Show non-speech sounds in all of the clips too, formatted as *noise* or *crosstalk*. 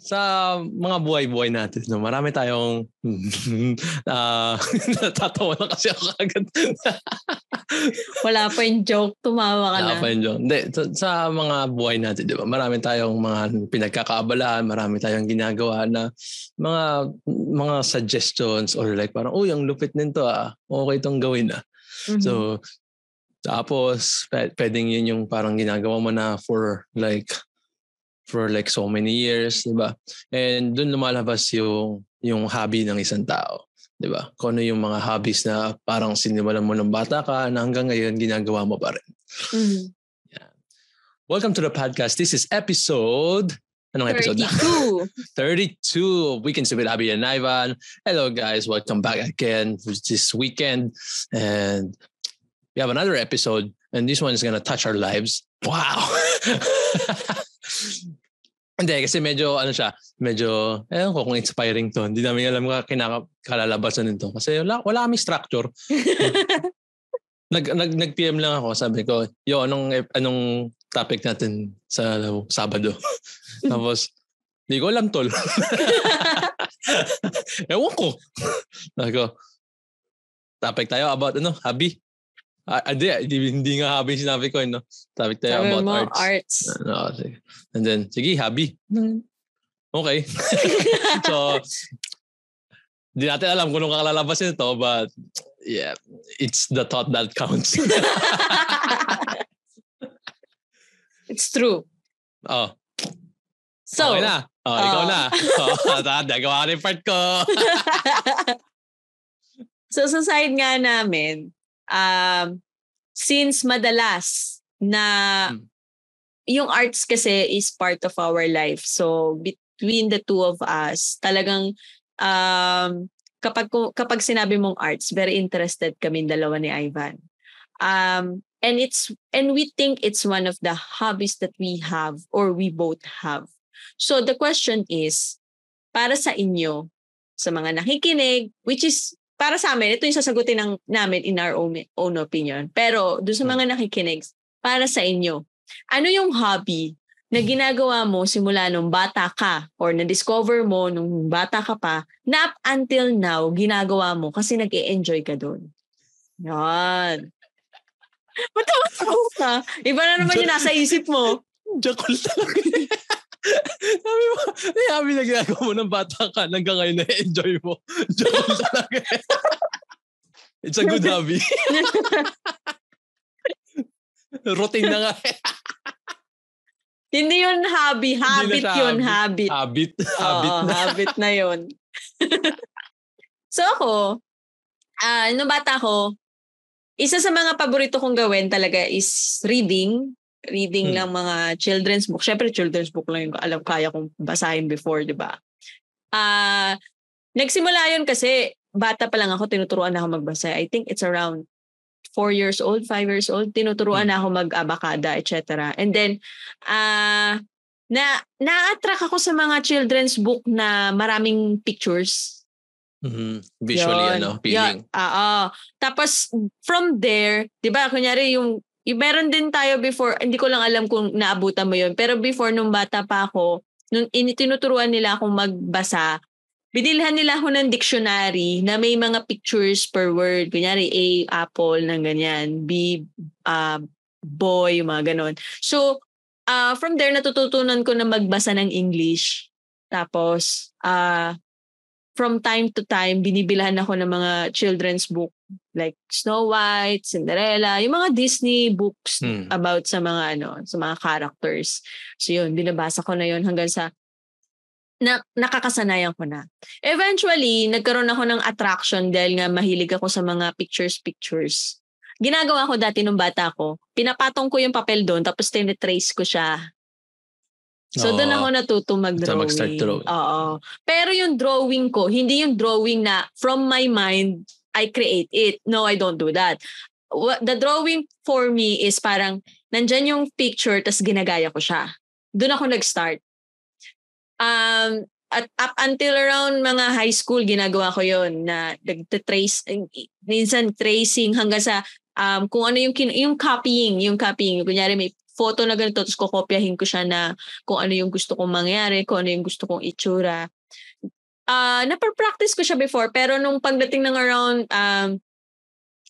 sa mga buhay-buhay natin, no, marami tayong uh, *laughs* *laughs* natatawa na kasi ako agad. *laughs* Wala pa yung joke, tumawa ka Wala na. pa yung joke. Hindi, sa, sa mga buhay natin, di ba? Marami tayong mga pinagkakaabalaan, marami tayong ginagawa na mga mga suggestions or like parang, uy, ang lupit nito ah. Okay itong gawin ah. Mhm. So, tapos, p- pwedeng yun yung parang ginagawa mo na for like for like so many years, di ba? And dun lumalabas yung yung hobby ng isang tao, di ba? Kung ano yung mga hobbies na parang sinimulan mo ng bata ka na hanggang ngayon ginagawa mo pa rin. Mhm. Welcome to the podcast. This is episode Anong episode na? 32. 32 Weekends with Abby and Ivan. Hello guys, welcome back again for this weekend. And we have another episode and this one is gonna touch our lives. Wow! *laughs* Hindi, kasi medyo, ano siya, medyo, eh ko kung inspiring to. Hindi namin alam ka kinakalalabasan nito. Kasi wala, wala kami structure. *laughs* nag, nag, nag-PM lang ako. Sabi ko, yo, anong, anong topic natin sa Sabado? *laughs* Tapos, di ko alam, tol. *laughs* Ewan ko. Sabi ko, topic tayo about, ano, hobby. Ah, hindi, hindi, hindi nga hobby sinabi ko, no? Topic tayo Sabi about mo, arts. arts. No, sige. And then, sige, hobby. Okay. *laughs* so, di natin alam kung anong kalalabasin ito, but yeah, it's the thought that counts. *laughs* It's true. oh, So, okay na. Oh, ikaw *laughs* oh. na. Oh, ta- nagawa yung part ko. so sa side nga namin, um, since madalas na Hmm. yung arts kasi is part of our life. So between the two of us, talagang um, kapag kapag sinabi mong arts, very interested kami dalawa ni Ivan. Um, and it's and we think it's one of the hobbies that we have or we both have. So the question is, para sa inyo, sa mga nakikinig, which is para sa amin, ito yung sasagutin ng, namin in our own, own opinion. Pero doon sa mga nakikinig, para sa inyo, ano yung hobby na ginagawa mo simula nung bata ka or na-discover mo nung bata ka pa na up until now, ginagawa mo kasi nag enjoy ka doon. Yan. *laughs* Matawa ka. Iba na naman yung nasa isip mo. Joke lang talaga. Sabi mo, may hobby na ginagawa mo ng bata ka hanggang ngayon na-enjoy mo. *laughs* Joke talaga. It's a good hobby. *laughs* Routine na nga. *laughs* Hindi yun hobby. Habit yun, habit. Habit. Habit Oo, na. habit na yun. so ako, ah nung bata ko, isa sa mga paborito kong gawin talaga is reading. Reading Hmm. lang mga children's book. Siyempre, children's book lang yung alam kaya kong basahin before, di ba? Ah, nagsimula yun kasi bata pa lang ako, tinuturuan na ako magbasa. I think it's around four years old, five years old, tinuturuan Hmm. na ako mag-abakada, etc. And then, ah, na na-attract ako sa mga children's book na maraming pictures. Mhm. Visually, Yun. ano, Yeah, feeling. Oo. Tapos, from there, di ba, kunyari yung meron din tayo before, hindi ko lang alam kung naabutan mo yun, pero before nung bata pa ako, nung ininuturuan nila akong magbasa, binilhan nila ako ng dictionary na may mga pictures per word. Kunyari, A, apple, ng ganyan. B, uh, boy, yung mga ganon. So, uh, from there, natututunan ko na magbasa ng English. Tapos, uh, from time to time, binibilhan ako ng mga children's book like Snow White, Cinderella, yung mga Disney books Hmm. about sa mga ano, sa mga characters. So yun, binabasa ko na yun hanggang sa na, nakakasanayan ko na. Eventually, nagkaroon ako ng attraction dahil nga mahilig ako sa mga pictures-pictures. Ginagawa ko dati nung bata ko, pinapatong ko yung papel doon tapos tinitrace ko siya. So doon Oo. ako natuto mag-drawing. mag-start drawing. Oo. Pero yung drawing ko, hindi yung drawing na from my mind, I create it. No, I don't do that. The drawing for me is parang nandyan yung picture tas ginagaya ko siya. Doon ako nag-start. Um, at up until around mga high school, ginagawa ko yon na nag-trace, minsan tracing hanggang sa um, kung ano yung, kin- yung copying, yung copying. Kunyari may photo na ganito, tapos kokopyahin ko siya na kung ano yung gusto kong mangyari, kung ano yung gusto kong itsura. Uh, napapractice ko siya before, pero nung pagdating ng around, um,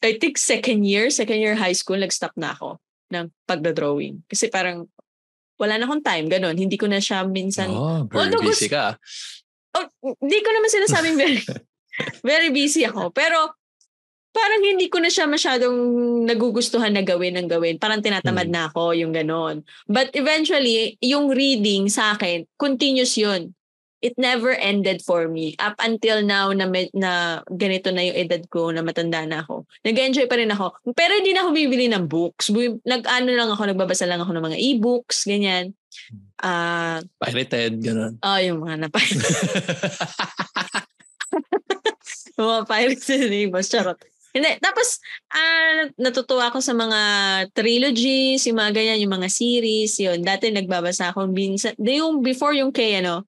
I think second year, second year high school, nag-stop na ako ng pagda-drawing. Kasi parang wala na akong time, ganun. Hindi ko na siya minsan... Oh, very busy ka. Oh, hindi ko naman sinasabing *laughs* very, very busy ako. Pero parang hindi ko na siya masyadong nagugustuhan na gawin ng gawin. Parang tinatamad hmm. na ako, yung ganon. But eventually, yung reading sa akin, continuous yun. It never ended for me. Up until now na, na ganito na yung edad ko, na matanda na ako. Nag-enjoy pa rin ako. Pero hindi na ako bibili ng books. Nag-ano lang ako, nagbabasa lang ako ng mga e-books, ganyan. Uh, Pirated, gano'n. Oh, yung mga na-pirated. *laughs* *laughs* mga pirated e-books, charot. Hindi. Tapos, uh, natutuwa ako sa mga trilogies, yung mga ganyan, yung mga series, yun. Dati nagbabasa ako minsan. Yung before yung kay, ano,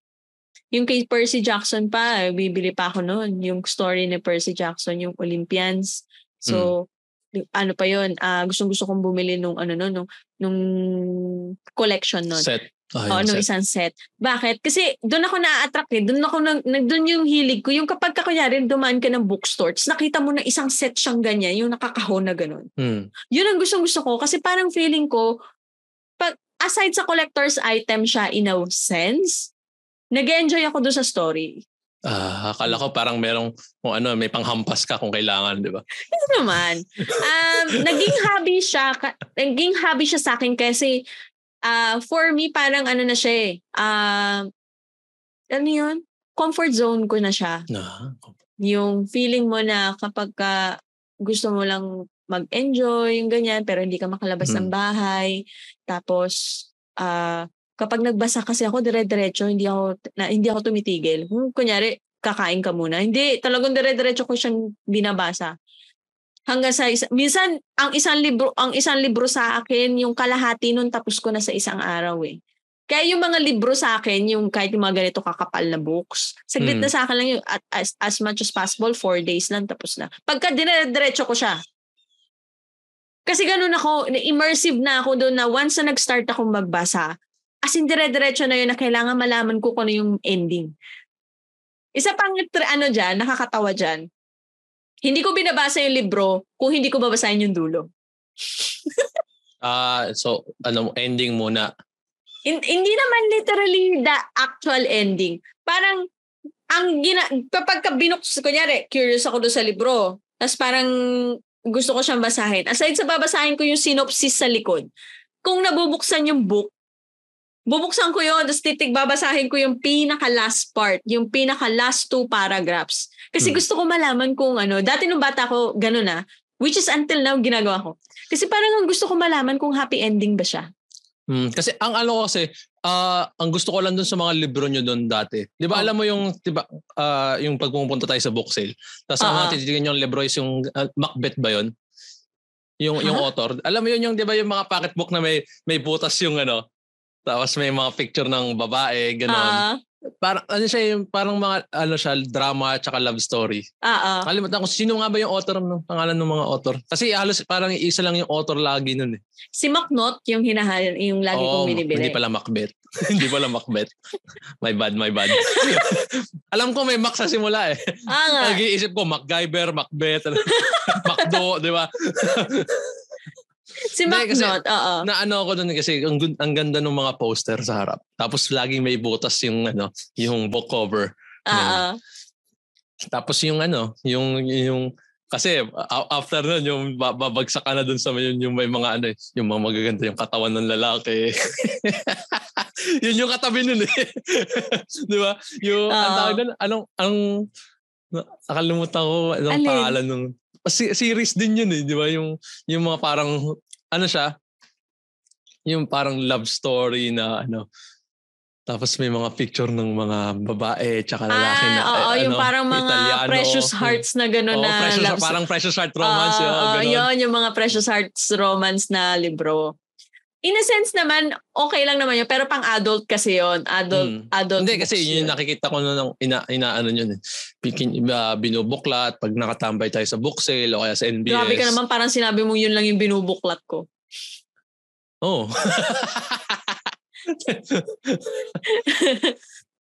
yung kay Percy Jackson pa, bibili pa ako noon. Yung story ni Percy Jackson, yung Olympians. So, mm. Ano pa yun, uh, gustong-gusto kong bumili nung, ano, no, nung, nung collection noon. Set. Oh, oh nung isang set. Bakit? Kasi doon ako na-attract eh. Doon ako nag, doon yung hilig ko. Yung kapag ka kunyari dumaan ka ng bookstore, nakita mo na isang set siyang ganyan, yung nakakahon na ganun. Hmm. Yun ang gustong gusto ko kasi parang feeling ko pag aside sa collector's item siya in a sense, nag-enjoy ako doon sa story. Ah, uh, akala ko parang merong kung ano, may panghampas ka kung kailangan, di ba? Hindi naman. Um, *laughs* naging hobby siya, naging hobby siya sa akin kasi uh, for me, parang ano na siya eh. Uh, ano yun? Comfort zone ko na siya. Uh, yung feeling mo na kapag ka gusto mo lang mag-enjoy, yung ganyan, pero hindi ka makalabas hmm. ng bahay. Tapos, uh, kapag nagbasa kasi ako dire-diretso, hindi ako na, hindi ako tumitigil. Hmm, kunyari, kakain ka muna. Hindi, talagang dire-diretso ko siyang binabasa hanggang sa isa, minsan ang isang libro ang isang libro sa akin yung kalahati nun tapos ko na sa isang araw eh. Kaya yung mga libro sa akin, yung kahit yung mga ganito kakapal na books, saglit hmm. na sa akin lang yung as, as much as possible, four days lang tapos na. Pagka dire-diretso ko siya. Kasi ganun ako, immersive na ako doon na once na nag-start akong magbasa, as in dire-diretso na yun na kailangan malaman ko kung ano yung ending. Isa pang ano dyan, nakakatawa dyan, hindi ko binabasa yung libro kung hindi ko babasahin yung dulo. *laughs* Ah, uh, so ano ending muna. In, hindi naman literally the actual ending. Parang ang gina kapag ka binuks kunyari curious ako do sa libro. Tapos parang gusto ko siyang basahin. Aside sa babasahin ko yung synopsis sa likod. Kung nabubuksan yung book, bubuksan ko yun, tapos titig babasahin ko yung pinaka last part, yung pinaka last two paragraphs. Kasi hmm. gusto ko malaman kung ano, dati nung bata ko, gano'n na, which is until now ginagawa ko. Kasi parang gusto ko malaman kung happy ending ba siya. Hmm, kasi ang ano kasi, uh, ang gusto ko lang dun sa mga libro nyo doon dati. Di ba oh. alam mo yung, di ba, uh, yung pag pumunta tayo sa book sale, tapos uh-huh. ang mga tititignan yung libro is yung uh, Macbeth ba yon yung huh? yung author. Alam mo yun yung 'di ba yung mga pocketbook na may may butas yung ano, tapos may mga picture ng babae, gano'n. Uh, parang ano siya yung parang mga ano siya drama at saka love story. Oo. Kalimutan ko sino nga ba yung author ng pangalan ng mga author. Kasi halos parang isa lang yung author lagi nun eh. Si Macnot yung hinahal yung lagi oh, kong binibili. Hindi pala Macbeth. *laughs* hindi pala Macbeth. my bad, my bad. *laughs* Alam ko may Mac sa simula eh. Ah, nga. Nag-iisip ko MacGyver, Macbeth, *laughs* Macdo, di ba? Si McNaught, oo. Na ano ako doon kasi ang, ang ganda ng mga poster sa harap. Tapos laging may butas yung ano, yung book cover. Oo. Tapos yung ano, yung yung kasi after nun, yung babagsak ka na dun sa yun, yung may mga ano, yung mga magaganda yung katawan ng lalaki. *laughs* yun yung katabi nun eh. *laughs* Di ba? Yung, uh, ang tawag nun, anong, ang, nakalimutan ko, anong Alin? pangalan nung, series din yun eh, di ba? Yung, yung mga parang ano siya, yung parang love story na ano, tapos may mga picture ng mga babae tsaka lalaki ah, na oo, eh, yung ano, parang mga Italiano. precious hearts na gano'n oh, na precious, love parang precious heart romance uh, yun, ganun. yun yung mga precious hearts romance na libro in a sense naman, okay lang naman yun. Pero pang adult kasi yon Adult, hmm. adult Hindi, kasi yun yung nakikita ko nung ina, inaano yun. Pikin, uh, binubuklat pag nakatambay tayo sa book sale o kaya sa NBS. Grabe ka naman, parang sinabi mo yun lang yung binubuklat ko. Oh. *laughs*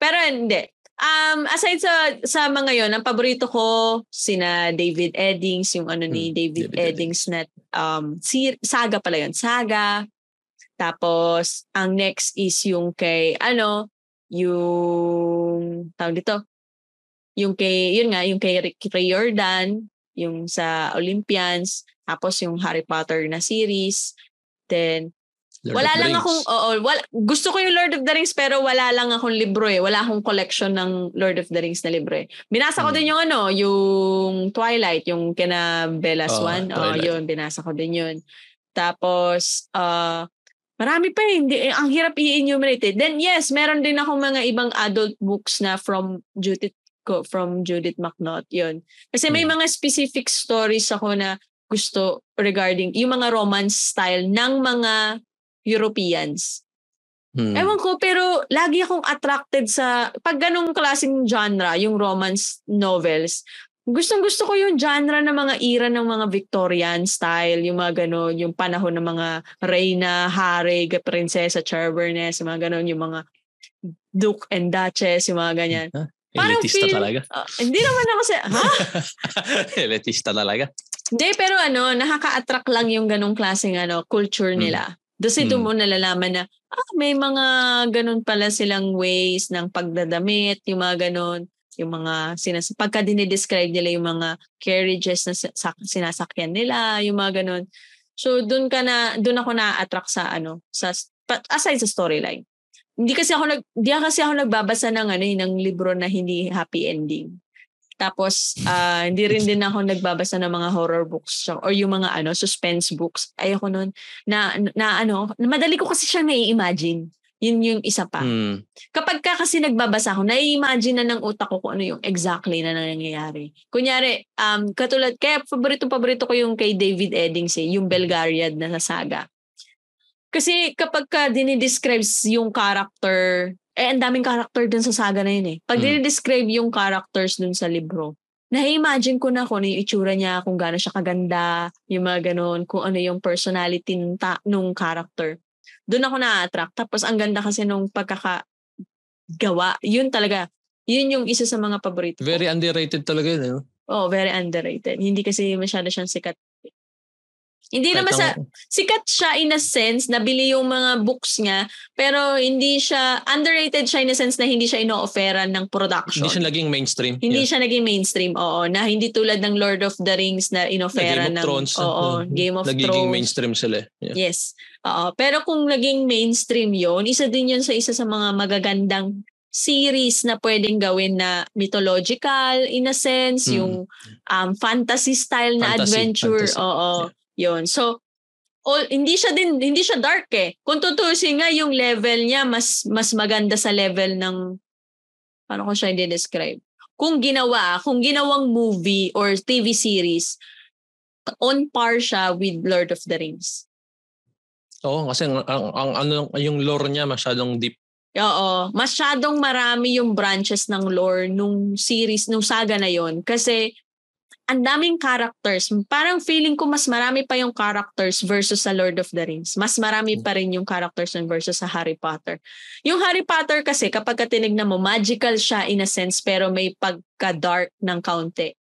Pero hindi. Um, aside sa sa mga yon, ang paborito ko sina David Eddings, yung ano ni Hmm, David, David Eddings na um si, saga pala yon, saga. Tapos ang next is yung kay ano, yung tawag dito. Yung kay yun nga, yung kay Rick Riordan, yung sa Olympians, tapos yung Harry Potter na series. Then Lord wala lang Rings. akong, oo, wala, gusto ko yung Lord of the Rings pero wala lang akong libro eh. Wala akong collection ng Lord of the Rings na libro eh. Binasa ko Hmm. din yung ano, yung Twilight, yung kina Bella Swan. Oh, Twilight. yun, binasa ko din yun. Tapos, uh, marami pa eh. Hindi, eh, ang hirap i-enumerate eh. Then yes, meron din ako mga ibang adult books na from Judith ko from Judith McNaught yun. Kasi may Hmm. mga specific stories ako na gusto regarding yung mga romance style ng mga Europeans. Hmm. Ewan ko, pero lagi akong attracted sa, pag ganong klaseng genre, yung romance novels, gustong gusto ko yung genre ng mga era ng mga Victorian style, yung mga ganon, yung panahon ng mga Reyna, Harry, Prinsesa, Charverness, yung mga ganon, yung mga Duke and Duchess, yung mga ganyan. Ha? Parang Elitista feel- talaga. Ah, hindi naman ako sa, ha? *laughs* Elitista talaga. Hindi, pero ano, nakaka-attract lang yung ganong klaseng ano, culture Mm. nila. Kasi doon Mm. mo nalalaman na, ah, may mga ganun pala silang ways ng pagdadamit, yung mga ganun, yung mga, sinas pagka dinidescribe nila yung mga carriages na sa- sa- sinasakyan nila, yung mga ganun. So, doon ka na, doon ako na-attract sa ano, sa, aside sa storyline. Hindi kasi ako nag, hindi kasi ako nagbabasa ng ano, eh, ng libro na hindi happy ending. Tapos, ah, hindi rin din ako nagbabasa ng mga horror books or yung mga ano, suspense books. Ayoko nun. Na, na ano, madali ko kasi siyang nai-imagine. Yun yung isa pa. Hmm. Kapag ka kasi nagbabasa ako, nai-imagine na ng utak ko kung ano yung exactly na nangyayari. Kunyari, um, katulad, kaya paborito-paborito ko yung kay David Eddings eh, yung Belgariad na sa saga. Kasi kapag ka dinidescribes yung character, eh ang daming character dun sa saga na yun eh. Pag Mm. dinidescribe yung characters dun sa libro, na-imagine ko na kung ano yung itsura niya, kung gaano siya kaganda, yung mga ganun, kung ano yung personality nung, ta- nung character. Doon ako na-attract. Tapos ang ganda kasi nung pagkakagawa. Yun talaga. Yun yung isa sa mga paborito ko. Very underrated talaga yun. No? Oh, very underrated. Hindi kasi masyado siyang sikat. Hindi Kahit naman sa sikat siya in a sense, nabili yung mga books niya, pero hindi siya underrated siya in a sense na hindi siya ino-offeran ng production. Hindi siya naging mainstream. Hindi Yeah. siya naging mainstream, oo. Na hindi tulad ng Lord of the Rings na Na Game inoferan of ng Thrones. Oo, uh, Game of Nagiging Thrones. mainstream sila. Yeah. Yes. Oo. Pero kung naging mainstream yon isa din yun sa isa sa mga magagandang series na pwedeng gawin na mythological in a sense, Mm. yung um, fantasy style na Fantasy, adventure. fantasy. Oo. Yun. So, all, hindi siya din hindi siya dark eh. Kung tutusin nga yung level niya mas mas maganda sa level ng paano ko siya i-describe? Kung ginawa, kung ginawang movie or TV series, on par siya with Lord of the Rings. Oo, kasi ang, ang, ang ano yung lore niya masyadong deep. Oo, masyadong marami yung branches ng lore nung series, nung saga na yon kasi ang daming characters. Parang feeling ko mas marami pa yung characters versus sa Lord of the Rings. Mas marami pa rin yung characters nun versus sa Harry Potter. Yung Harry Potter kasi kapag ka tinignan mo, magical siya in a sense pero may pagka-dark ng kaunti.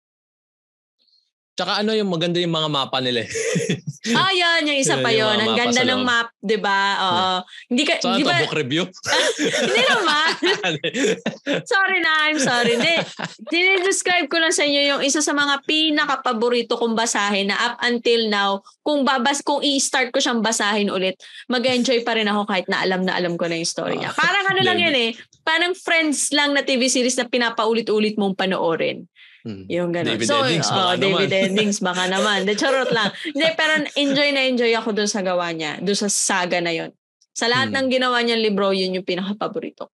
Tsaka ano yung maganda yung mga mapa nila. eh. *laughs* Ah, yan, yung isa Yun, pa mga Ang ganda ng map, 'di ba? Oo. Hindi ka Saan di ba? book review? *laughs* Hindi naman. *laughs* sorry na, I'm sorry. Hindi. Dinidescribe ko lang sa inyo yung isa sa mga pinaka-paborito kong basahin na up until now, kung babas kung i-start ko siyang basahin ulit, mag-enjoy pa rin ako kahit na alam na alam ko na yung story niya. Ah, Parang ano lang yan eh. Parang friends lang na TV series na pinapaulit-ulit mong panoorin. Hmm. Yung gano'n. David so, Eddings, oh, baka David naman. Eddings, baka naman. De, charot lang. *laughs* Hindi, pero enjoy na enjoy ako doon sa gawa niya. Doon sa saga na yon. Sa lahat Hmm. ng ginawa niyang libro, yun yung pinaka-paborito.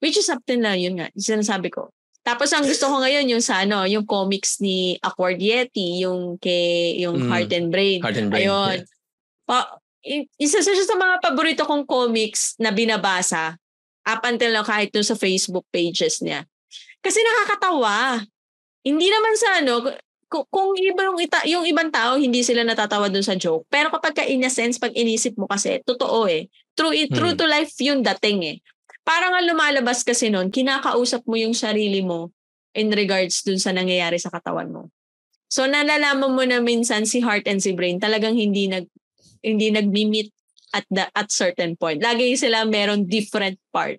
Which is up till now, yun nga. Yung sinasabi ko. Tapos ang gusto ko ngayon yung sa ano, yung comics ni Accord Yeti, yung kay yung Mm. Heart and Brain. Heart and Brain. Ayun. Pa, i- isa siya sa mga paborito kong comics na binabasa up until now kahit dun sa Facebook pages niya. Kasi nakakatawa. Hindi naman sa ano, kung, kung ibang ita, yung ibang tao hindi sila natatawa dun sa joke. Pero kapag ka in a sense pag inisip mo kasi totoo eh. True hmm. true to life yung dating eh. Parang ang lumalabas kasi noon, kinakausap mo yung sarili mo in regards dun sa nangyayari sa katawan mo. So nalalaman mo na minsan si heart and si brain talagang hindi nag hindi nagmi-meet at the at certain point. Lagi sila meron different part.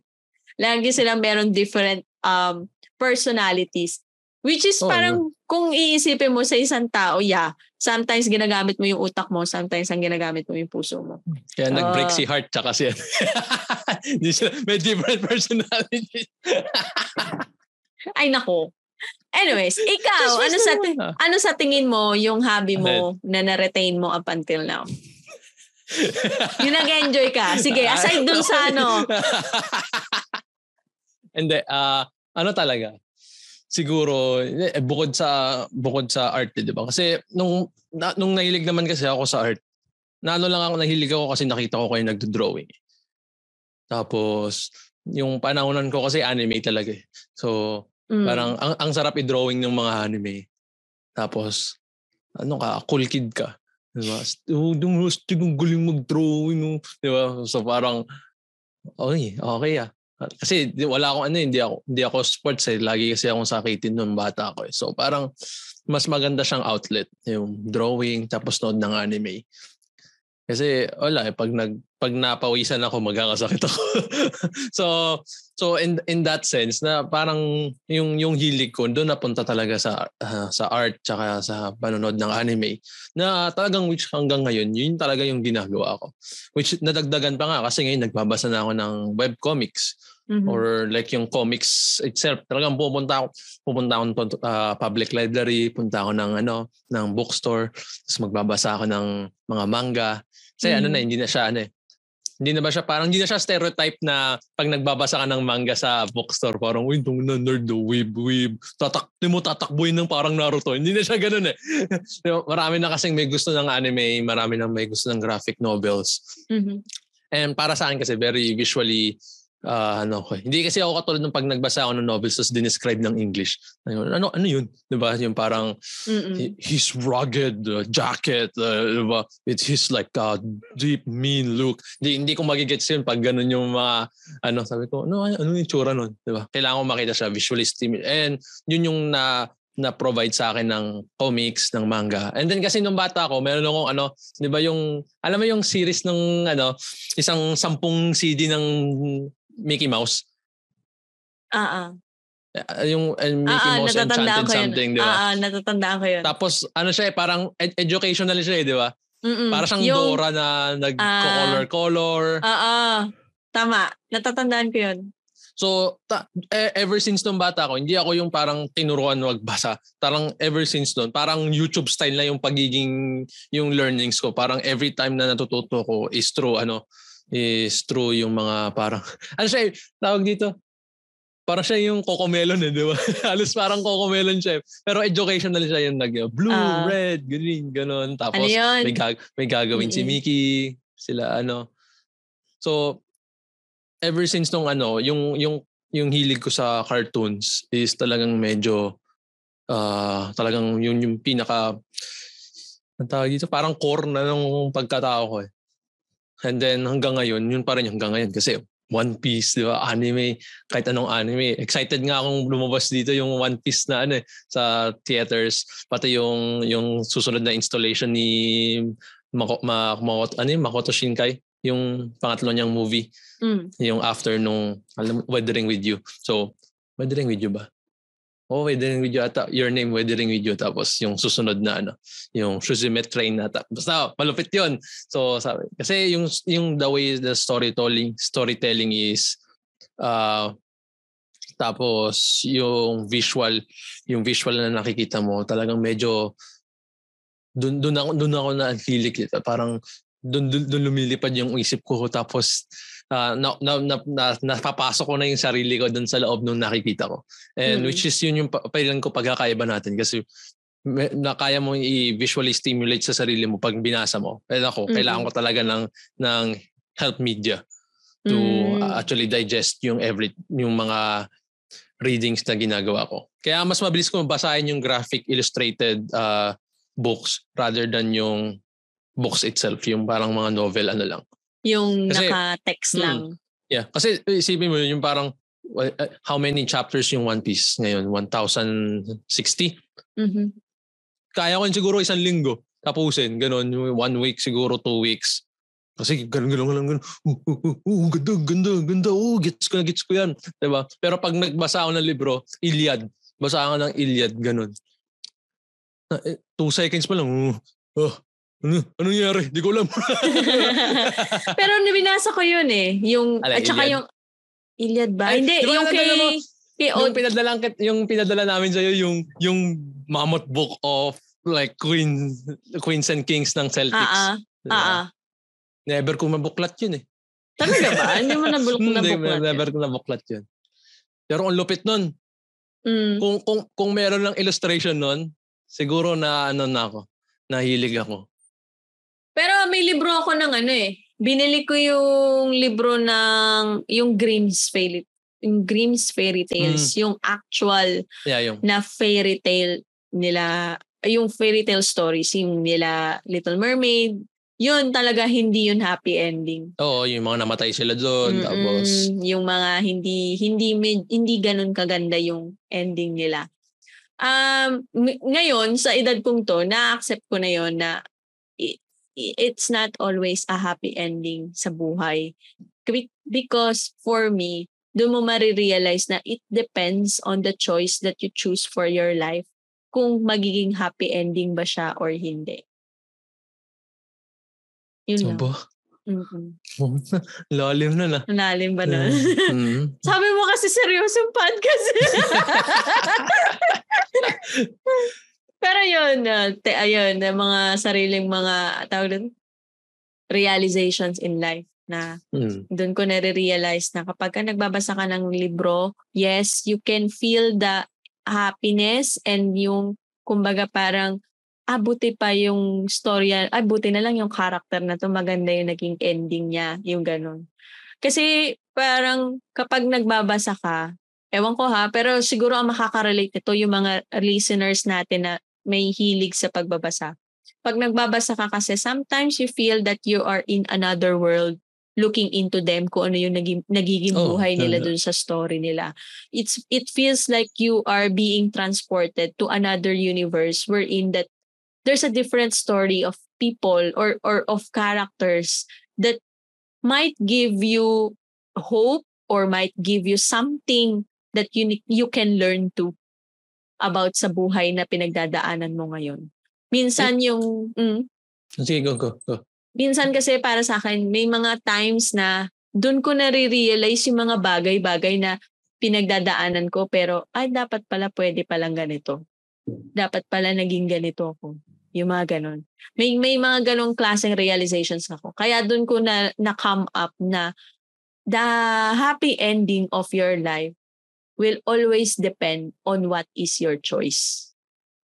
Lagi sila meron different um personalities Which is oh, parang yeah. kung iisipin mo sa isang tao, yeah, sometimes ginagamit mo yung utak mo, sometimes ang ginagamit mo yung puso mo. Kaya uh, nag-break si heart tsaka si *laughs* may different *laughs* personality. Ay nako. Anyways, ikaw, ano sa ano sa tingin mo yung hobby mo na na-retain mo up until now? *laughs* yung nag-enjoy ka. Sige, aside dun sa ano. Hindi, uh, ano talaga, siguro eh, bukod sa bukod sa art, eh, 'di ba? Kasi nung na, nung nahilig naman kasi ako sa art, na ano lang ako nahilig ako kasi nakita ko kayo nagdo-drawing. Tapos yung panahonan ko kasi anime talaga eh. So mm. parang ang, ang sarap i-drawing ng mga anime. Tapos ano ka, cool kid ka. Diba? Oh, yung yung galing mag-drawing. No? Diba? So parang, okay, okay ah. Kasi wala akong ano, hindi ako hindi ako sports eh. Lagi kasi akong sakitin nung bata ako eh. So parang mas maganda siyang outlet, yung drawing tapos nood ng anime. Kasi wala eh, pag nag pag napawisan ako magkakasakit ako. *laughs* so so in in that sense na parang yung yung hilig ko doon napunta talaga sa uh, sa art tsaka sa panonood ng anime na talagang which hanggang ngayon yun talaga yung ginagawa ko. Which nadagdagan pa nga kasi ngayon nagbabasa na ako ng web comics mm-hmm. or like yung comics itself. Talagang pupunta ako pupunta ako ng uh, public library, punta ako ng ano ng bookstore, tapos magbabasa ako ng mga manga kasi mm. ano na, hindi na siya ano eh. Hindi na ba siya, parang hindi na siya stereotype na pag nagbabasa ka ng manga sa bookstore, parang, uy, itong na nerd, the weeb, weeb. Tatak, mo tatakbuhin ng parang Naruto. Hindi na siya ganun eh. *laughs* marami na kasing may gusto ng anime, marami na may gusto ng graphic novels. Mm-hmm. And para sa akin kasi, very visually uh, ano ko. Eh. Hindi kasi ako katulad ng pag nagbasa ako ng novels tapos dinescribe ng English. Ano ano, ano yun? 'Di ba? Yung parang he, his rugged uh, jacket, uh, 'di ba? It's his like uh, deep mean look. Hindi hindi ko magigets yun pag ganun yung mga ano sabi ko, ano ano yung tsura nun, 'di ba? Kailangan ko makita siya visually stimulated. And yun yung na na provide sa akin ng comics, ng manga. And then kasi nung bata ako, meron akong ano, 'di ba yung alam mo yung series ng ano, isang sampung CD ng Mickey Mouse. Ah, uh yung uh, Mickey uh, Mouse Enchanted something, di ba? Ah, uh, natatandaan ko yun. Tapos ano siya eh, parang ed- educational siya eh, di ba? Para siyang yung, Dora na nag-color-color. Oo. Uh, tama. Natatandaan ko yun. So, ta- e- ever since nung bata ako, hindi ako yung parang tinuruan magbasa. Parang ever since noon, parang YouTube style na yung pagiging, yung learnings ko. Parang every time na natututo ko is through ano, is true yung mga parang, *laughs* ano siya, tawag dito, parang siya yung cocomelon eh, di ba? *laughs* Halos parang cocomelon siya. Eh. Pero educational siya yung nag blue, uh, red, green, ganun. Tapos ano may, gag- may gagawin mm-hmm. si Mickey, sila ano. So, ever since nung ano, yung, yung, yung hilig ko sa cartoons is talagang medyo, uh, talagang yun yung pinaka, ang tawag dito, parang core na ng pagkatao ko eh. And then hanggang ngayon, yun pa rin hanggang ngayon kasi One Piece, di ba? Anime, kahit anong anime. Excited nga akong lumabas dito yung One Piece na ano eh, sa theaters. Pati yung yung susunod na installation ni Mako, Ma, Makoto, ano yung Makoto Shinkai, yung pangatlo niyang movie. Mm. Yung after nung alam, Weathering With You. So, Weathering With You ba? Oh, wedding video ata, your name wedding video. Tapos yung susunod na ano, yung Suzume train na basta malupit yon So sabi, kasi yung yung the way the storytelling storytelling is uh, tapos yung visual yung visual na nakikita mo talagang medyo doon doon ako doon ako na hilik parang doon doon lumilipad yung isip ko. Tapos uh, na, na, na, na, napapasok ko na yung sarili ko dun sa loob nung nakikita ko. And mm. which is yun yung pailan ko pagkakaiba natin kasi na kaya mo i-visually stimulate sa sarili mo pag binasa mo. Eh ako, mm-hmm. kailangan ko talaga ng ng help media to mm. actually digest yung every yung mga readings na ginagawa ko. Kaya mas mabilis ko mabasahin yung graphic illustrated uh, books rather than yung books itself, yung parang mga novel ano lang. Yung kasi, naka-text hmm, lang. Yeah, kasi isipin mo yung parang uh, how many chapters yung One Piece ngayon? 1,060? Mm-hmm. Kaya ko siguro isang linggo tapusin, ganun, one week siguro, two weeks. Kasi ganun, ganun, ganun, ganun. Uh, uh, uh, uh, ganda, ganda, ganda. Oh, gets ko na, gets ko yan. Diba? Pero pag nagbasa ako ng libro, Iliad. Basa ako ng Iliad, ganun. Eh, two seconds pa lang. Oh ano, ano nangyari? Di ko alam. *laughs* Pero nabinasa ko yun eh. Yung, Ala, at saka Iliad? yung, Iliad ba? Ay, Hindi, yung kay, mo, kay yung pinadala, yung pinadala namin sa'yo, yung, yung mammoth book of like queen, queens and kings ng Celtics. Ah, ah. ah. Never ko mabuklat yun eh. Talaga ba? *laughs* Hindi mo nabulok na buklat? never ko nabuklat yun. Pero ang lupit nun. Mm. Kung, kung, kung meron ng illustration nun, siguro na ano na ako, nahilig ako. Pero may libro ako ng ano eh. Binili ko yung libro ng yung Grimm's Fairy yung Grimm's Fairy Tales, mm. yung actual yeah, yung. na fairy tale nila, yung fairy tale stories, yung nila Little Mermaid, yun talaga hindi yun happy ending. Oo, yung mga namatay sila doon tapos yung mga hindi hindi hindi ganun kaganda yung ending nila. Um ngayon sa edad kong to, na-accept ko na yon na it's not always a happy ending sa buhay. Because for me, doon mo marirealize na it depends on the choice that you choose for your life kung magiging happy ending ba siya or hindi. Yun Aba. Mm-mm. *laughs* Lalim na na. Lalim ba na? *laughs* Mm-hmm. Sabi mo kasi seryosong podcast. *laughs* Pero yun, uh, te, ayun, uh, mga sariling mga, tawag din, realizations in life na mm. doon ko nare-realize na kapag ka nagbabasa ka ng libro, yes, you can feel the happiness and yung, kumbaga parang, ah, buti pa yung storya, ah, buti na lang yung character na to, maganda yung naging ending niya, yung ganun. Kasi parang kapag nagbabasa ka, ewan ko ha, pero siguro ang makaka-relate nito yung mga listeners natin na may hilig sa pagbabasa. Pag nagbabasa ka kasi, sometimes you feel that you are in another world looking into them kung ano yung naging, nagiging oh, buhay nila dun sa story nila. It's it feels like you are being transported to another universe wherein that there's a different story of people or or of characters that might give you hope or might give you something that you you can learn to about sa buhay na pinagdadaanan mo ngayon. Minsan yung... Mm, Sige, go, go, go. Minsan kasi para sa akin, may mga times na doon ko nare-realize yung mga bagay-bagay na pinagdadaanan ko pero ay dapat pala pwede palang ganito. Dapat pala naging ganito ako. Yung mga ganon. May, may mga ganong klaseng realizations ako. Kaya doon ko na, na come up na the happy ending of your life will always depend on what is your choice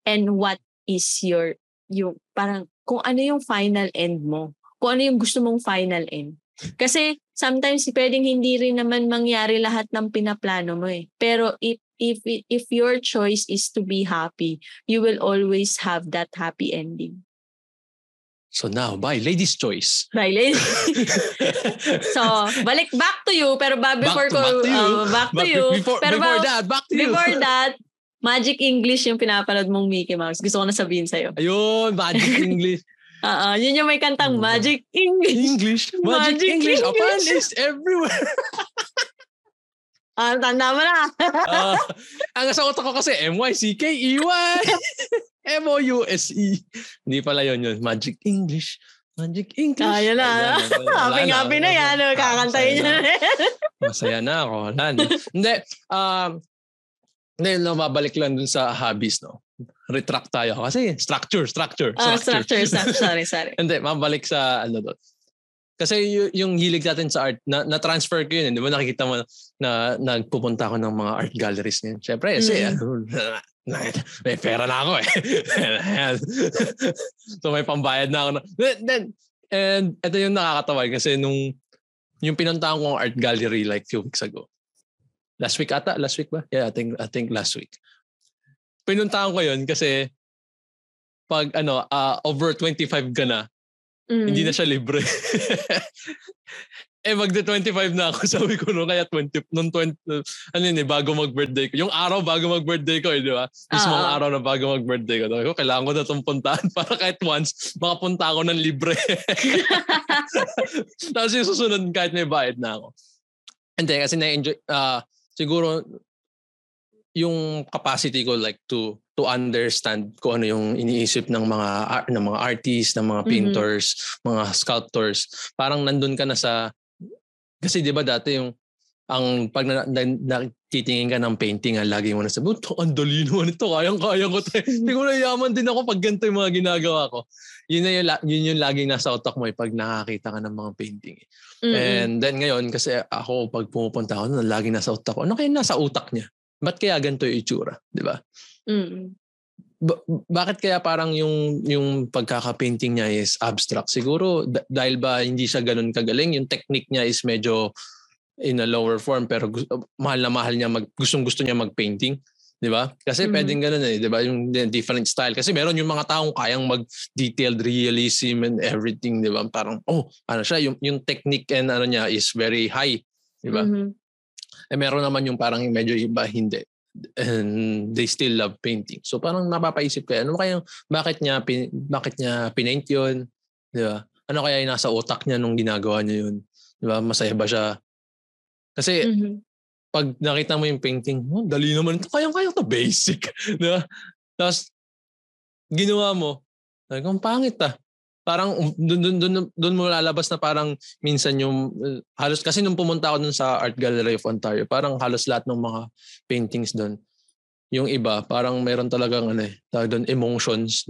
and what is your yung parang kung ano yung final end mo kung ano yung gusto mong final end. Kasi sometimes pwedeng hindi rin naman mangyari lahat ng pinaplano mo eh. Pero if if if your choice is to be happy you will always have that happy ending So now, by ladies' choice. By ladies. *laughs* so, balik back to you pero ba before back to, ko back to you. Uh, back to you. Before, pero before ba, that, back to before you. Before *laughs* that, Magic English yung pinapanood mong Mickey Mouse. Gusto ko na sabihin sa'yo. Ayun, Magic *laughs* English. Oo, yun yung may kantang Magic English. English. Magic, Magic English. English. Is everywhere. Ah, uh, tanda mo na. uh, ang sa utak ko kasi M-Y-C-K-E-Y. M-O-U-S-E. Hindi pala yun yun. Magic English. Magic English. Ah, yun na. Happy-happy na yan. Kakantayin niya na Masaya na ako. Wala na. Hindi. Um, hindi, no, mabalik lang dun sa hobbies, no? Retract tayo. Kasi structure, structure, ah, structure. Oh, structure, *laughs* sorry, sorry. Hindi, mabalik sa ano doon. Kasi y- yung hilig natin sa art, na, na-transfer ko yun. Eh. Di ba nakikita mo na, nagpupunta ako ng mga art galleries ngayon. Siyempre, mm. kasi ano, may pera na ako eh. *laughs* so may pambayad na ako. Na, then, and ito yung nakakatawa kasi nung yung pinuntahan ko art gallery like few weeks ago. last week ata, last week ba? Yeah, I think, I think last week. Pinuntahan ko yun kasi pag ano, uh, over 25 ka na, mm. hindi na siya libre. *laughs* eh magde 25 na ako *laughs* sabi ko no kaya 20 nung 20 ano yun eh bago mag-birthday ko yung araw bago mag-birthday ko eh di ba mismo uh-huh. araw na bago mag-birthday ko sabi ko kailangan ko na itong puntahan *laughs* para kahit once makapunta ako ng libre tapos yung susunod kahit may bayad na ako hindi kasi na-enjoy uh, siguro yung capacity ko like to to understand kung ano yung iniisip ng mga ng mga artists, ng mga mm-hmm. painters, mm-hmm. mga sculptors. Parang nandun ka na sa kasi 'di ba dati yung ang pag na, na, nakitingin ka ng painting, ang lagi mo na sabi, oh, ang dali naman ito, kayang-kaya ko. *laughs* Siguro yaman din ako pag ganito yung mga ginagawa ko. Yun, na yung, yun yung laging nasa utak mo eh, pag nakakita ka ng mga painting. Mm-hmm. And then ngayon, kasi ako, pag pumupunta ako, laging nasa utak ko, ano kaya nasa utak niya? Ba't kaya ganito yung itsura? Di ba? Mm-hmm. Ba- bakit kaya parang yung yung pagkaka-painting niya is abstract? Siguro d- dahil ba hindi siya ganun kagaling, yung technique niya is medyo in a lower form pero gu- mahal na mahal niya mag gustong gusto niya mag-painting, 'di ba? Kasi mm-hmm. pwedeng ganun eh, 'di ba? Yung different style kasi meron yung mga taong kayang mag-detailed realism and everything, 'di ba? Parang oh, ano siya yung yung technique and ano niya is very high, 'di ba? Mm-hmm. Eh meron naman yung parang medyo iba hindi and they still love painting. So parang napapaisip kayo, ano kaya, bakit niya, pin, bakit niya pinaint yun? Di ba? Ano kaya yung nasa utak niya nung ginagawa niya yun? Di ba? Masaya ba siya? Kasi mm-hmm. pag nakita mo yung painting, oh, dali naman ito. Kayang-kaya to basic. *laughs* di ba? Tapos, ginawa mo, ang pangit ah parang doon doon doon doon mo lalabas na parang minsan yung uh, halos kasi nung pumunta ako dun sa Art Gallery of Ontario, parang halos lahat ng mga paintings doon. Yung iba, parang meron talagang ano eh, doon emotions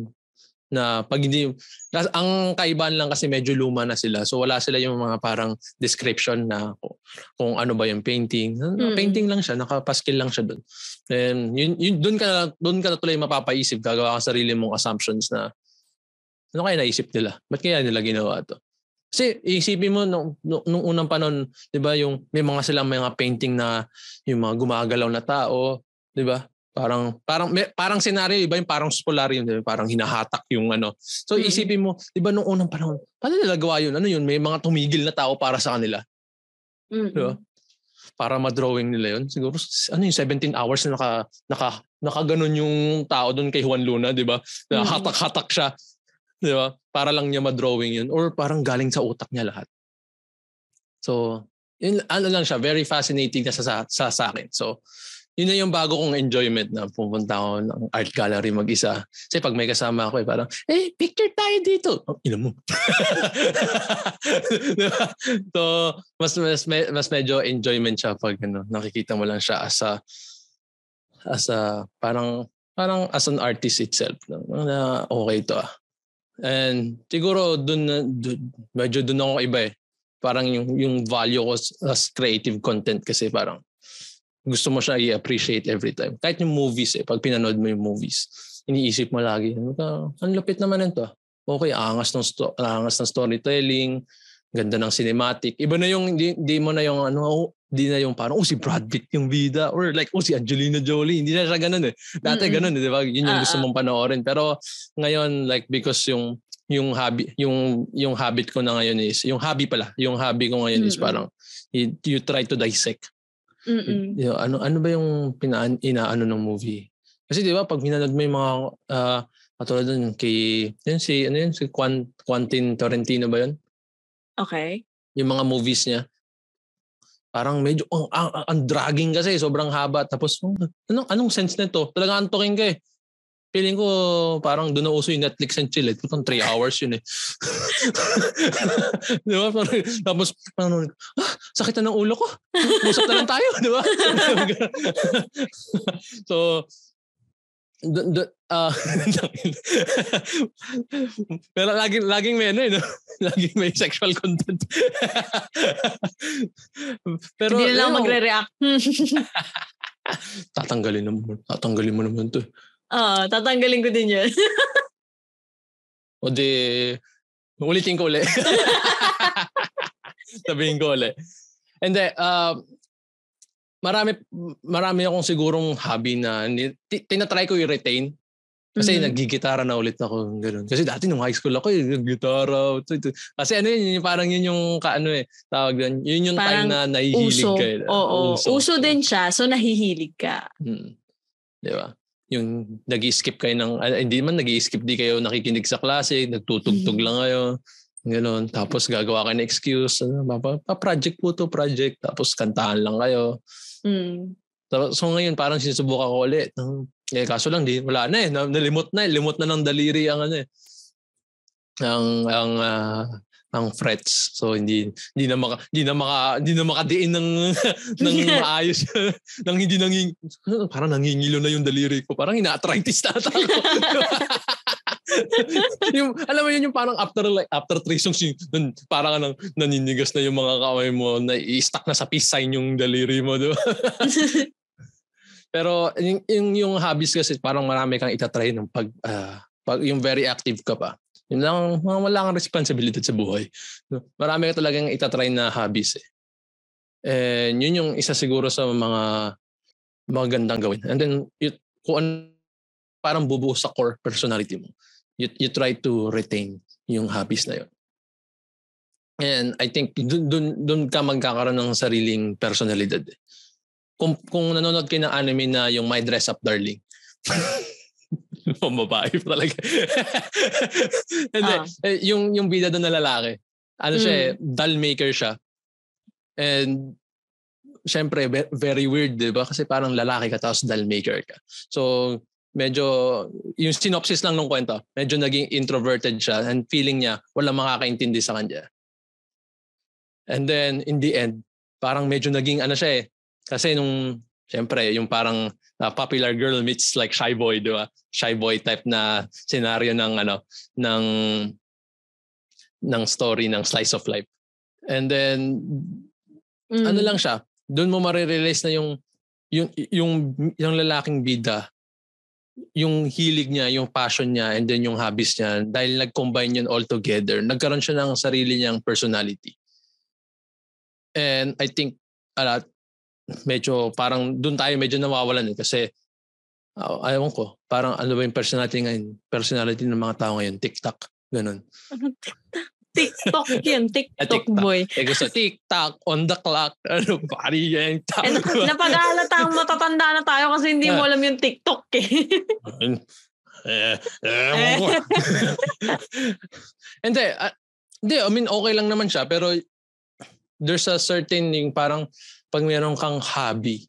na pag hindi ang kaibahan lang kasi medyo luma na sila. So wala sila yung mga parang description na kung, ano ba yung painting. Mm. Painting lang siya, nakapaskil lang siya doon. And yun, yun doon ka doon ka na tuloy mapapaisip, gagawa ka sarili mong assumptions na ano kaya naisip nila? Ba't kaya nila ginawa to? Kasi isipin mo nung, nung unang panahon, 'di ba, yung may mga silang mga painting na yung mga gumagalaw na tao, 'di ba? Parang parang may, parang scenario iba yung parang spolarium, diba? parang hinahatak yung ano. So isipin mo, 'di ba nung unang panahon, paano nila gawa yun? Ano yun? May mga tumigil na tao para sa kanila. Mm-hmm. 'Di ba? Para ma-drawing nila yun. Siguro ano yung 17 hours na naka naka nakaganon yung tao doon kay Juan Luna, 'di ba? Na hatak-hatak siya Di ba? Para lang niya ma-drawing yun or parang galing sa utak niya lahat. So, yun, ano lang siya, very fascinating na sa, sa, sa, sa akin. So, yun na yung bago kong enjoyment na pupunta ako ng art gallery mag-isa. Kasi pag may kasama ako, eh, parang, eh, picture tayo dito. Oh, ina mo. *laughs* so, mas, mas, mas medyo enjoyment siya pag ano, nakikita mo lang siya as a, as a, parang, parang as an artist itself. Na, okay to ah. And siguro dun, dun medyo dun ako iba eh. Parang yung, yung value ko as creative content kasi parang gusto mo siya i-appreciate every time. Kahit yung movies eh, pag pinanood mo yung movies, iniisip mo lagi, ano ang lupit naman nito. Okay, angas ng, sto- angas ng storytelling, ganda ng cinematic. Iba na yung, di, di mo na yung ano, di na yung parang, oh si Brad Pitt yung bida or like, oh si Angelina Jolie. Hindi na siya ganun eh. Dati mm-hmm. ganun eh, di ba? Yun yung uh-huh. gusto mong panoorin. Pero ngayon, like, because yung yung hobby yung yung habit ko na ngayon is yung hobby pala yung hobby ko ngayon mm-hmm. is parang you, you try to dissect mm you know, ano ano ba yung pinaan inaano ng movie kasi di ba pag minanood mo yung mga uh, katulad dun kay yun si ano yun si Quentin Tarantino ba yun okay yung mga movies niya parang medyo ang, ang, ang dragging kasi sobrang haba. Tapos oh, anong anong sense nito? Talaga antokin ka eh. Feeling ko parang doon na uso yung Netflix and chill eh. Tutong 3 hours yun eh. *laughs* Di ba? Parang, tapos parang ah, sakit na ng ulo ko. Usap na lang tayo. Di ba? *laughs* So the, the, uh, *laughs* pero laging laging may ano eh, no? *laughs* laging may sexual content. *laughs* pero hindi na lang magre-react. tatanggalin mo, tatanggalin mo naman 'to. Oo, tatanggalin ko din yun. o di, ulitin ko ulit. Sabihin ko ulit. And then, uh, marami marami akong sigurong hobby na tinatry ko i-retain. Kasi mm-hmm. nagigitara na ulit ako ganoon. Kasi dati nung high school ako, eh, gitara. Kasi ano yun, parang yun yung kaano eh, tawag doon. Yun yung parang time na nahihilig uso. ka. Eh. Oo, uso. uso din siya, so nahihilig ka. Hmm. Di ba? Yung nag skip kayo ng, uh, hindi man nag skip di kayo nakikinig sa klase, nagtutugtog mm-hmm. lang kayo. Ganoon. Tapos gagawa ka ng excuse. Ano, pa, project po to, project. Tapos kantahan lang kayo. Mm. So ngayon parang sinusubukan ko ulit. Eh kaso lang di wala na eh. Nalimot na eh. Limot na ng daliri ang ano eh. Ang ang uh, ang frets. So hindi hindi na maka hindi na maka hindi na makadiin ng *laughs* ng *laughs* maayos *laughs* nang hindi nanging parang nangingilo na yung daliri ko. Parang ina-arthritis na ako. yung alam mo yun yung parang after like after three songs yung parang nang naninigas na yung mga kamay mo na i-stuck na sa peace sign yung daliri mo, di ba? Pero yung, yung, yung hobbies kasi parang marami kang itatry ng pag, uh, pag yung very active ka pa. Yun lang, wala kang responsibility sa buhay. Marami ka talagang itatry na hobbies eh. And yun yung isa siguro sa mga magandang gawin. And then, you, kung ano, parang bubuo sa core personality mo, you, you try to retain yung hobbies na yun. And I think dun, dun, dun ka magkakaroon ng sariling personalidad. Eh kung, kung nanonood kayo ng anime na yung My Dress Up Darling. *laughs* Pamabae pa talaga. *laughs* Hindi, ah. eh, yung, yung bida doon na lalaki. Ano mm. siya eh, hmm. doll maker siya. And syempre, very weird, di ba? Kasi parang lalaki ka tapos doll maker ka. So, medyo, yung synopsis lang ng kwento, medyo naging introverted siya and feeling niya wala makakaintindi sa kanya. And then, in the end, parang medyo naging ano siya eh, kasi nung, siyempre, yung parang uh, popular girl meets like shy boy, di ba? Shy boy type na scenario ng ano, ng ng story ng slice of life. And then mm. ano lang siya, doon mo marirealize na yung yung yung yung lalaking bida yung hilig niya, yung passion niya, and then yung hobbies niya, dahil nag-combine yun all together, nagkaroon siya ng sarili niyang personality. And I think, uh, medyo parang doon tayo medyo nawawalan eh kasi uh, ayaw ko, parang ano ba yung personality ngayon? Personality ng mga tao ngayon, TikTok, *laughs* ganun. TikTok yun, TikTok, TikTok. boy. Eh gusto, TikTok, on the clock, *laughs* ano, pari yan. Eh, napag-aalata ang matatanda na tayo kasi hindi mo alam yung TikTok eh. *laughs* eh, eh, Hindi, uh, hindi, I mean, okay lang naman siya, pero there's a certain yung parang pag meron kang hobby,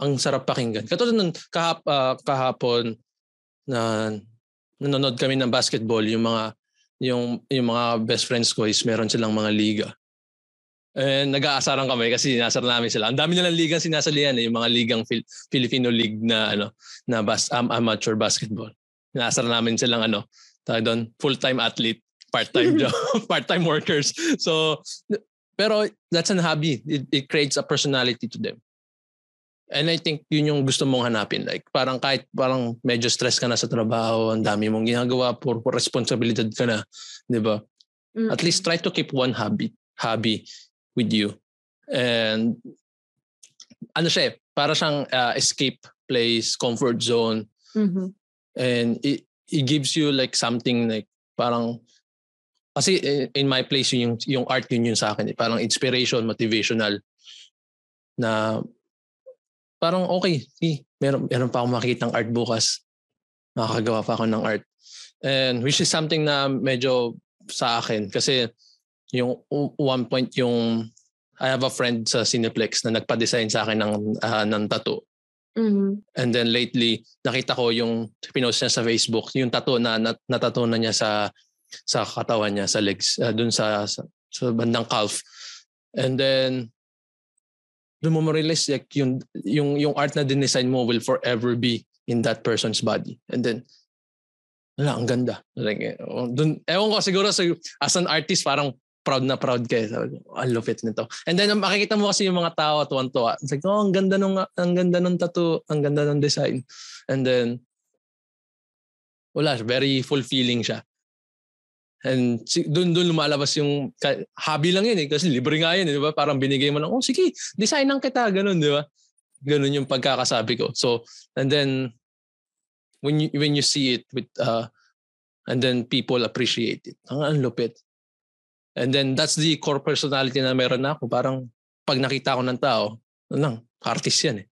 ang sarap pakinggan. Katulad nun, kahap, uh, kahapon na nanonood kami ng basketball, yung mga yung yung mga best friends ko is meron silang mga liga. And nag-aasaran kami kasi sinasar namin sila. Ang dami nilang ligang sinasalihan eh, yung mga ligang Phil- Filipino League na ano na bas, um, amateur basketball. Inaasar namin silang ano, tayo doon, full-time athlete, part-time *laughs* job, *laughs* part-time workers. So pero that's an hobby. It, it creates a personality to them. And I think yun yung gusto mong hanapin. Like parang kahit parang medyo stress ka na sa trabaho, ang dami mong ginagawa, for, responsibilidad ka na, di ba? Mm-hmm. At least try to keep one hobby, hobby with you. And ano siya eh, para siyang uh, escape place, comfort zone. Mm-hmm. And it, it gives you like something like parang kasi eh, in my place yung yung art yun yun sa akin eh. Parang inspiration, motivational na parang okay, see, meron meron pa akong makikitang art bukas. Makakagawa pa ako ng art. And which is something na medyo sa akin kasi yung one point yung I have a friend sa Cineplex na nagpa-design sa akin ng uh, ng tattoo. Mm-hmm. And then lately, nakita ko yung pinost niya sa Facebook, yung tattoo na nat- natatato na niya sa sa katawan niya, sa legs, uh, dun sa, sa, sa bandang calf. And then, doon mo ma-realize like, yung, yung, yung art na dinesign mo will forever be in that person's body. And then, wala, ang ganda. Like, oh, dun, ewan ko siguro sa, as an artist, parang proud na proud kayo. Sabi ko, ang lupit nito. And then makikita mo kasi yung mga tao tuwan-tuwa. It's like, oh, ang ganda nung ang ganda ng tattoo, ang ganda ng design. And then wala, very fulfilling siya. And doon doon lumalabas yung hobby lang yun eh kasi libre nga yun, eh, di ba? Parang binigay mo lang, oh sige, design lang kita, ganun, di ba? Ganun yung pagkakasabi ko. So, and then, when you, when you see it with, uh, and then people appreciate it. Ang ang lupit. And then, that's the core personality na meron ako. Parang, pag nakita ko ng tao, ano lang, artist yan eh.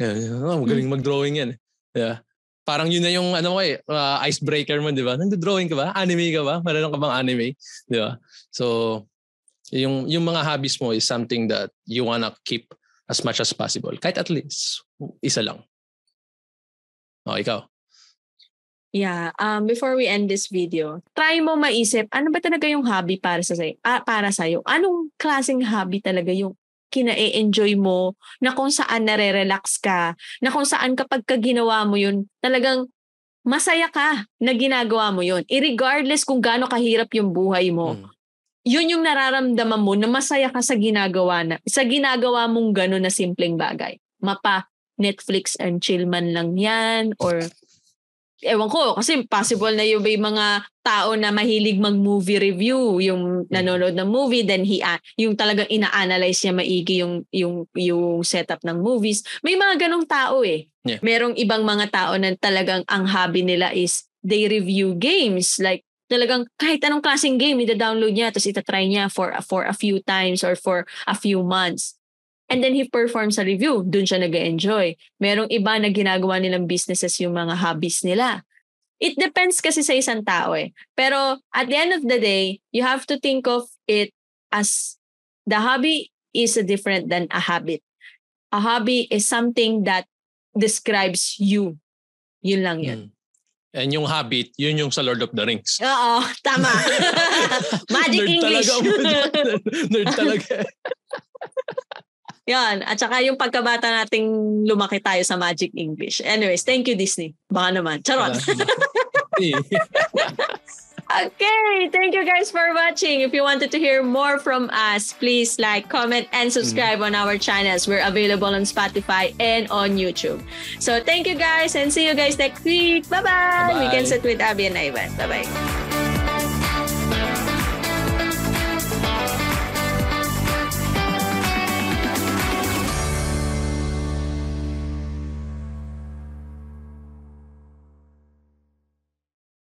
Yeah, magaling mag-drawing yan eh. Yeah. Parang yun na yung ano ko eh, uh, icebreaker mo, di ba? Nagdo-drawing ka ba? Anime ka ba? Meron ka bang anime? Di ba? So, yung, yung mga hobbies mo is something that you wanna keep as much as possible. Kahit at least, isa lang. Oh, ikaw. Yeah, um before we end this video, try mo maisip ano ba talaga yung hobby para sa sayo, ah, para sa iyo. Anong klaseng hobby talaga yung kina-enjoy mo, na kung saan nare-relax ka, na kung saan kapag ka ginawa mo yun, talagang masaya ka na ginagawa mo yun. Irregardless kung gaano kahirap yung buhay mo. Hmm yun yung nararamdaman mo na masaya ka sa ginagawa na sa ginagawa mong gano'n na simpleng bagay. Mapa Netflix and chill man lang yan or ewan ko kasi possible na yung mga tao na mahilig mag-movie review yung nanonood ng movie then he yung talagang ina-analyze niya maigi yung yung yung setup ng movies may mga ganong tao eh yeah. merong ibang mga tao na talagang ang hobby nila is they review games like talagang kahit anong klaseng game, ida-download niya, tapos ita-try niya for, for a few times or for a few months. And then he performs a review. Doon siya nag enjoy Merong iba na ginagawa nilang businesses yung mga hobbies nila. It depends kasi sa isang tao eh. Pero at the end of the day, you have to think of it as the hobby is different than a habit. A hobby is something that describes you. Yun lang yun. Hmm. And yung habit, yun yung sa Lord of the Rings. Oo, tama. *laughs* Magic Nerd English. Talaga, *laughs* Nerd talaga. Yan. At saka yung pagkabata nating lumaki tayo sa Magic English. Anyways, thank you Disney. Baka naman. Charot. *laughs* Okay, thank you guys for watching. If you wanted to hear more from us, please like, comment, and subscribe mm. on our channels. We're available on Spotify and on YouTube. So thank you guys and see you guys next week. Bye-bye. Bye-bye. We can sit with Abby and Ivan. Bye-bye.